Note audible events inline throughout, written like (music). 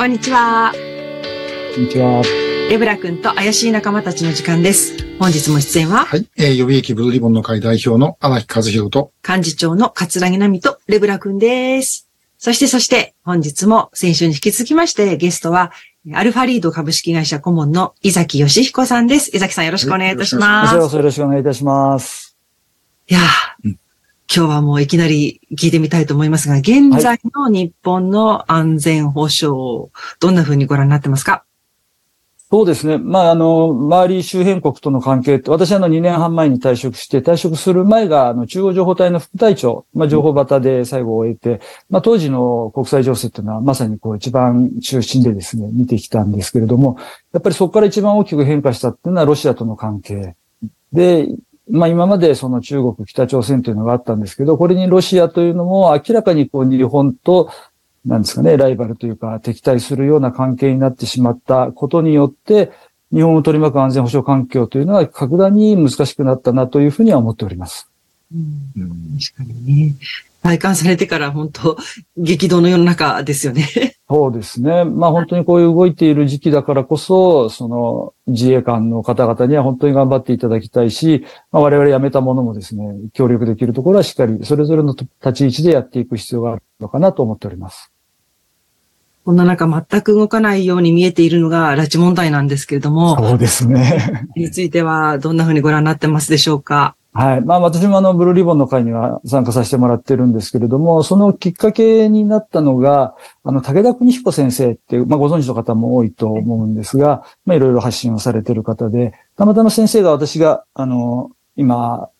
こんにちは。こんにちは。レブラ君と怪しい仲間たちの時間です。本日も出演は、はい。えー、予備役ブルーリボンの会代表の荒木和弘と、幹事長の桂木奈美とレブラ君です。そして、そして、本日も先週に引き続きまして、ゲストは、アルファリード株式会社顧問の井崎義彦さんです。井崎さんよろしくお願いいたしはます。よろしくお願いいたします。いやー、うん今日はもういきなり聞いてみたいと思いますが、現在の日本の安全保障、どんな風にご覧になってますか？そうですね。まあ、あの、周り周辺国との関係って、私はあの2年半前に退職して、退職する前が、あの、中央情報隊の副隊長、まあ、情報旗で最後を終えて、まあ、当時の国際情勢っていうのは、まさにこう、一番中心でですね、見てきたんですけれども、やっぱりそこから一番大きく変化したっていうのは、ロシアとの関係。で、まあ今までその中国、北朝鮮というのがあったんですけど、これにロシアというのも明らかにこう日本となんですかね、ライバルというか敵対するような関係になってしまったことによって、日本を取り巻く安全保障環境というのは格段に難しくなったなというふうには思っております。うん確かにね。体感されてから本当、激動の世の中ですよね。(laughs) そうですね。まあ本当にこういう動いている時期だからこそ、その自衛官の方々には本当に頑張っていただきたいし、まあ、我々辞めたものもですね、協力できるところはしっかりそれぞれの立ち位置でやっていく必要があるのかなと思っております。こんな中全く動かないように見えているのが拉致問題なんですけれども、そうですね。(laughs) についてはどんなふうにご覧になってますでしょうか？はい。まあ私もあの、ブルーリボンの会には参加させてもらってるんですけれども、そのきっかけになったのが、あの、武田邦彦先生っていう、まあご存知の方も多いと思うんですが、まあいろいろ発信をされてる方で、たまたま先生が私が、あの、今、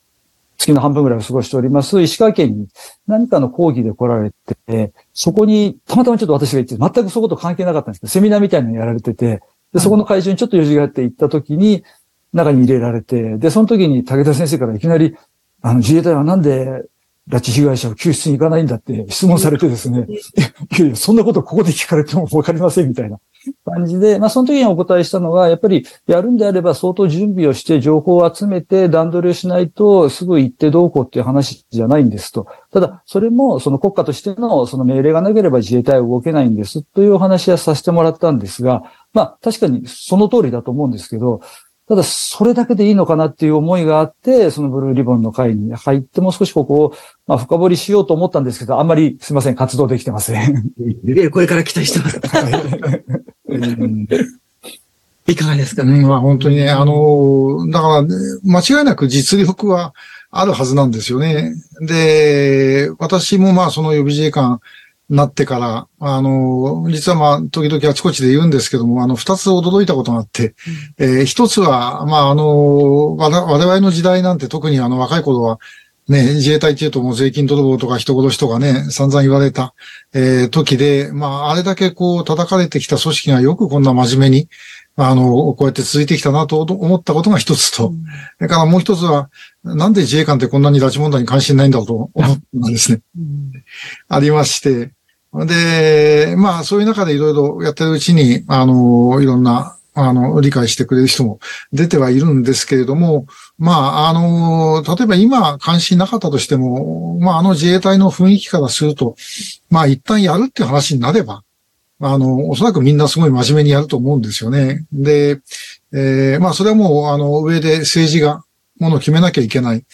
月の半分ぐらいを過ごしております、石川県に何かの講義で来られてて、そこに、たまたまちょっと私が行って、全くそこと関係なかったんですけど、セミナーみたいなのやられてて、で、そこの会場にちょっと用事があって行った時に、中に入れられて、で、その時に武田先生からいきなり、あの、自衛隊はなんで拉致被害者を救出に行かないんだって質問されてですね、いやいや、そんなことここで聞かれてもわかりませんみたいな感じで、まあその時にお答えしたのが、やっぱりやるんであれば相当準備をして情報を集めて段取りをしないとすぐ行ってどうこうっていう話じゃないんですと。ただ、それもその国家としてのその命令がなければ自衛隊は動けないんですというお話はさせてもらったんですが、まあ確かにその通りだと思うんですけど、ただ、それだけでいいのかなっていう思いがあって、そのブルーリボンの会に入って、もう少しここを、まあ、深掘りしようと思ったんですけど、あんまりすいません、活動できてません。えこれから期待してます。うん (laughs) いかがですかうんまあ本当にね、あの、だから、ね、間違いなく実力はあるはずなんですよね。で、私もまあその予備自衛官になってから、あの、実はまあ時々あちこちで言うんですけども、あの、二つ驚いたことがあって、えー一つは、まああの、我々の時代なんて特にあの若い頃は、ね、自衛隊っていうともう税金泥棒とか人殺しとかね、散々言われた、えー時で、まああれだけこう叩かれてきた組織がよくこんな真面目に、あの、こうやって続いてきたなと思ったことが一つと、それからもう一つは、なんで自衛官ってこんなに拉致問題に関心ないんだろうと思ったんですね。うんありまして。で、まあそういう中でいろいろやってるうちに、あの、いろんな、あの、理解してくれる人も出てはいるんですけれども、まあ、あの、例えば今関心なかったとしても、まああの自衛隊の雰囲気からすると、まあ一旦やるっていう話になれば、あの、おそらくみんなすごい真面目にやると思うんですよね。で、えーまあそれはもう、あの、上で政治がものを決めなきゃいけない、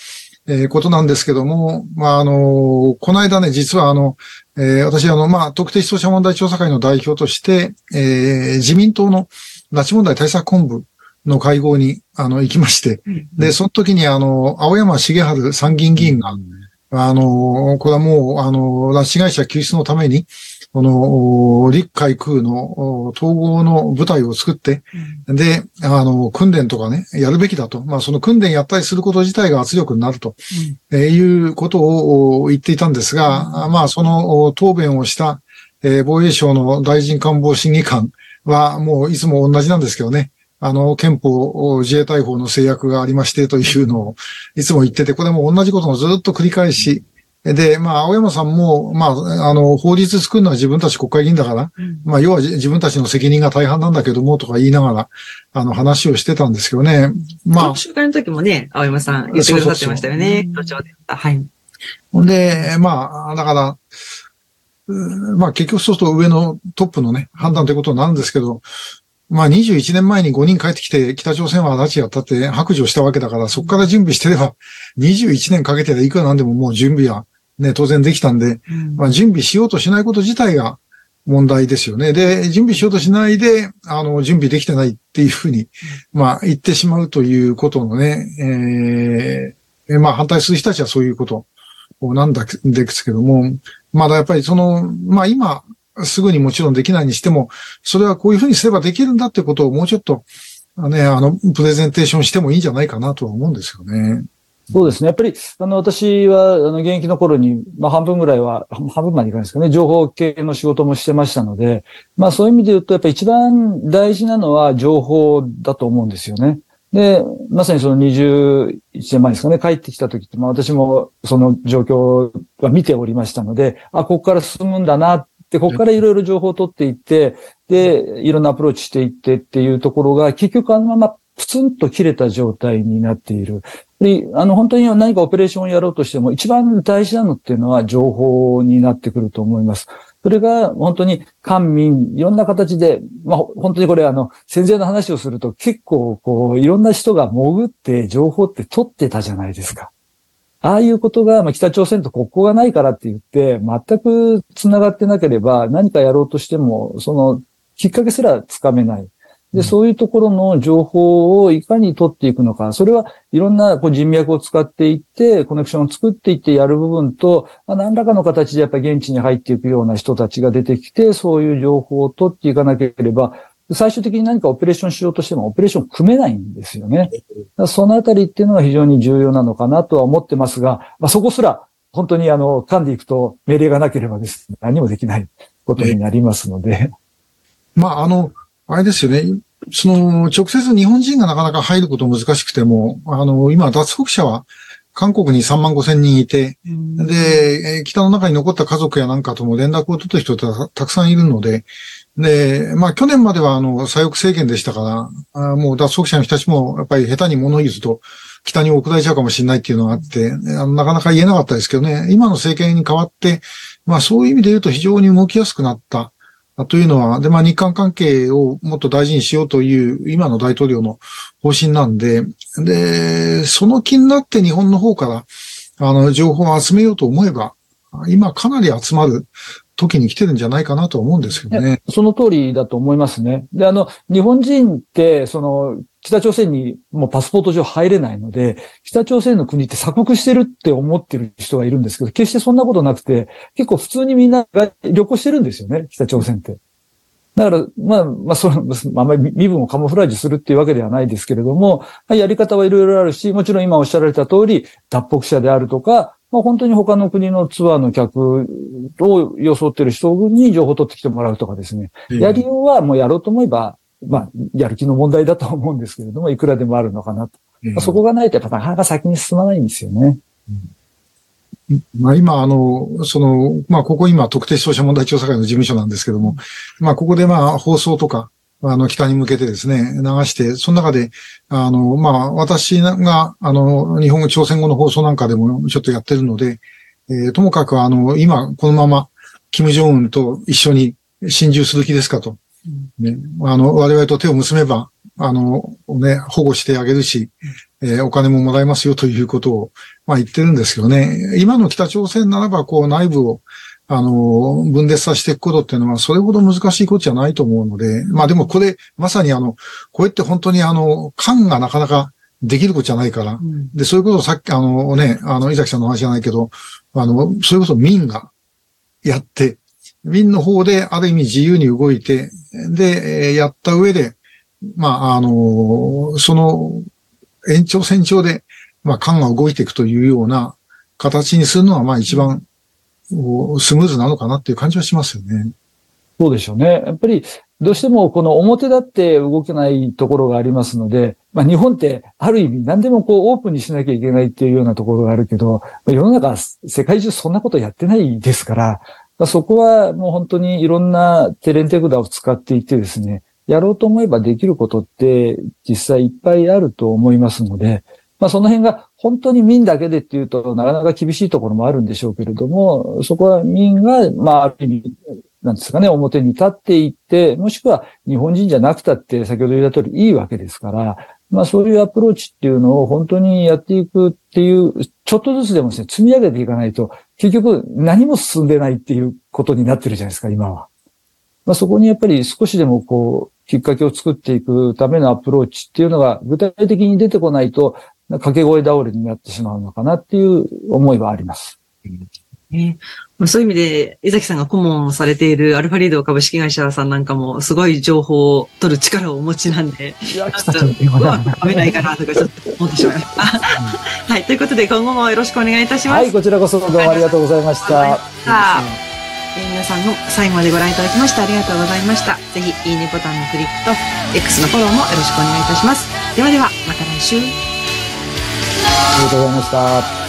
えーことなんですけども、まああの、この間ね、実はあの、えー私、あの、まあ、特定失踪者問題調査会の代表として、えー自民党の拉致問題対策本部の会合に、あの、行きまして、で、その時に、あの、青山茂春参議院議員が、あの、これはもう、あの、拉致被害者救出のために、この、陸海空のお統合の部隊を作って、で、あの、訓練とかね、やるべきだと。まあ、その訓練やったりすること自体が圧力になると、えーいうことをお言っていたんですが、あまあ、そのお答弁をした、えー防衛省の大臣官房審議官は、もういつも同じなんですけどね。あの、憲法自衛隊法の制約がありましてというのをいつも言ってて、これも同じことをずっと繰り返し、で、まあ、青山さんも、まあ、あの、法律作るのは自分たち国会議員だから、まあ、要はじ自分たちの責任が大半なんだけども、とか言いながら、あの、話をしてたんですけどね。まあ講、習会の時もね、青山さん言ってくださってましたよね。はい。ほんで、まあ、だから、まあ結局そうすると上のトップのね、判断ということになるんですけど、まあ21年前に5人帰ってきて北朝鮮は拉致やったって白状したわけだから、そこから準備してれば、21年かけていくらなんでももう準備はね、当然できたんで、まあ準備しようとしないこと自体が問題ですよね。で、準備しようとしないで、あの、準備できてないっていうふうに、まあ言ってしまうということのね、えー、まあ反対する人たちはそういうことなんだですけども、まだやっぱりその、まあ今、すぐにもちろんできないにしても、それはこういうふうにすればできるんだってことをもうちょっと、ね、あの、プレゼンテーションしてもいいんじゃないかなとは思うんですよね。そうですね。やっぱり、あの、私は、あの、現役の頃に、まあ、半分ぐらいは、半分までいかないですかね、情報系の仕事もしてましたので、まあ、そういう意味で言うと、やっぱり一番大事なのは情報だと思うんですよね。で、まさにその21年前ですかね、帰ってきた時って、まあ、私もその状況は見ておりましたので、あ、ここから進むんだなっで、ここからいろいろ情報を取っていって、で、いろんなアプローチしていってっていうところが、結局あのままプツンと切れた状態になっている。で、あの、本当に何かオペレーションをやろうとしても、一番大事なのっていうのは情報になってくると思います。それが本当に官民、いろんな形で、まあ本当にこれあの、戦前の話をすると結構こう、いろんな人が潜って情報って取ってたじゃないですか。ああいうことが、まあ、北朝鮮と国交がないからって言って、全く繋がってなければ、何かやろうとしても、その、きっかけすらつかめない。で、そういうところの情報をいかに取っていくのか。それはいろんなこう人脈を使っていって、コネクションを作っていってやる部分と、まあ、何らかの形でやっぱり現地に入っていくような人たちが出てきて、そういう情報を取っていかなければ、最終的に何かオペレーションしようとしてもオペレーション組めないんですよね。そのあたりっていうのが非常に重要なのかなとは思ってますが、まあ、そこすら本当にあの、噛んでいくと命令がなければですね、何もできないことになりますので。まあ、あの、あれですよね。その、直接日本人がなかなか入ること難しくても、あの、今、脱北者は韓国に3万5千人いて、で、北の中に残った家族やなんかとも連絡を取った人ってたくさんいるので、で、まあ去年まではあの、左翼政権でしたから、あもう脱北者の人たちもやっぱり下手に物言うと北に送られちゃうかもしれないっていうのがあって、あのなかなか言えなかったですけどね、今の政権に変わって、まあそういう意味で言うと非常に動きやすくなった。というのは、で、まあ日韓関係をもっと大事にしようという今の大統領の方針なんで、で、その気になって日本の方から、あの、情報を集めようと思えば、今かなり集まる時に来てるんじゃないかなと思うんですけどね。その通りだと思いますね。で、あの、日本人って、その、北朝鮮にもうパスポート上入れないので、北朝鮮の国って鎖国してるって思ってる人がいるんですけど、決してそんなことなくて、結構普通にみんなが旅行してるんですよね、北朝鮮って。だから、まあ、まあ、その、あんまり身分をカモフラージュするっていうわけではないですけれども、やり方はいろいろあるし、もちろん今おっしゃられた通り、脱北者であるとか、まあ、本当に他の国のツアーの客を装ってる人に情報を取ってきてもらうとかですね。うん、やりようはもうやろうと思えば、まあ、やる気の問題だと思うんですけれども、いくらでもあるのかなと。そこがないとやっぱなかなか先に進まないんですよね。うん、まあ今、あの、その、まあここ今特定消費者問題調査会の事務所なんですけども、まあここでまあ放送とか、あの、北に向けてですね、流して、その中で、あの、まあ、私が、あの、日本語朝鮮語の放送なんかでもちょっとやってるので、えー、ともかく、あの、今、このまま、キム・ジョンウンと一緒に心中する気ですかと。ね、あの、我々と手を結べば、あの、ね、保護してあげるし、えー、お金ももらえますよということを、まあ言ってるんですけどね。今の北朝鮮ならば、こう内部を、あの、分裂させていくことっていうのは、それほど難しいことじゃないと思うので、まあでもこれ、まさにあの、こうやって本当にあの、感がなかなかできることじゃないから、うん、で、そういうことをさっき、あのね、あの、伊崎さんの話じゃないけど、あの、それこそ民がやって、民の方である意味自由に動いて、で、やった上で、まあ、あの、その延長線上で、まあ、官が動いていくというような形にするのは、まあ、一番スムーズなのかなっていう感じはしますよね。そうでしょうね。やっぱり、どうしてもこの表立って動けないところがありますので、まあ日本ってある意味何でもこうオープンにしなきゃいけないっていうようなところがあるけど、世の中世界中そんなことやってないですから、そこはもう本当にいろんなテレンテクダを使っていてですね、やろうと思えばできることって実際いっぱいあると思いますので、まあその辺が本当に民だけでっていうとなかなか厳しいところもあるんでしょうけれども、そこは民が、まあある意味、なんですかね、表に立っていって、もしくは日本人じゃなくたって先ほど言った通りいいわけですから、まあそういうアプローチっていうのを本当にやっていくっていう、ちょっとずつでもですね、積み上げていかないと、結局何も進んでないっていうことになってるじゃないですか、今は。まあそこにやっぱり少しでもこう、きっかけを作っていくためのアプローチっていうのが具体的に出てこないと、掛け声倒れになってしまうのかなっていう思いはあります。ね、そういう意味で、江崎さんが顧問をされているアルファリード株式会社さんなんかも、すごい情報を取る力をお持ちなんで、いや、ちょっと、うまく食べないかなとか、ちょっと思ってしまいました。はい、ということで、今後もよろしくお願いいたします。はい、こちらこそどうもありがとうございました。えー、皆さんの最後までご覧いただきましてありがとうございました。ぜひ、いいねボタンのクリックと、X のフォローもよろしくお願いいたします。ではでは、また来週。ありがとうございました。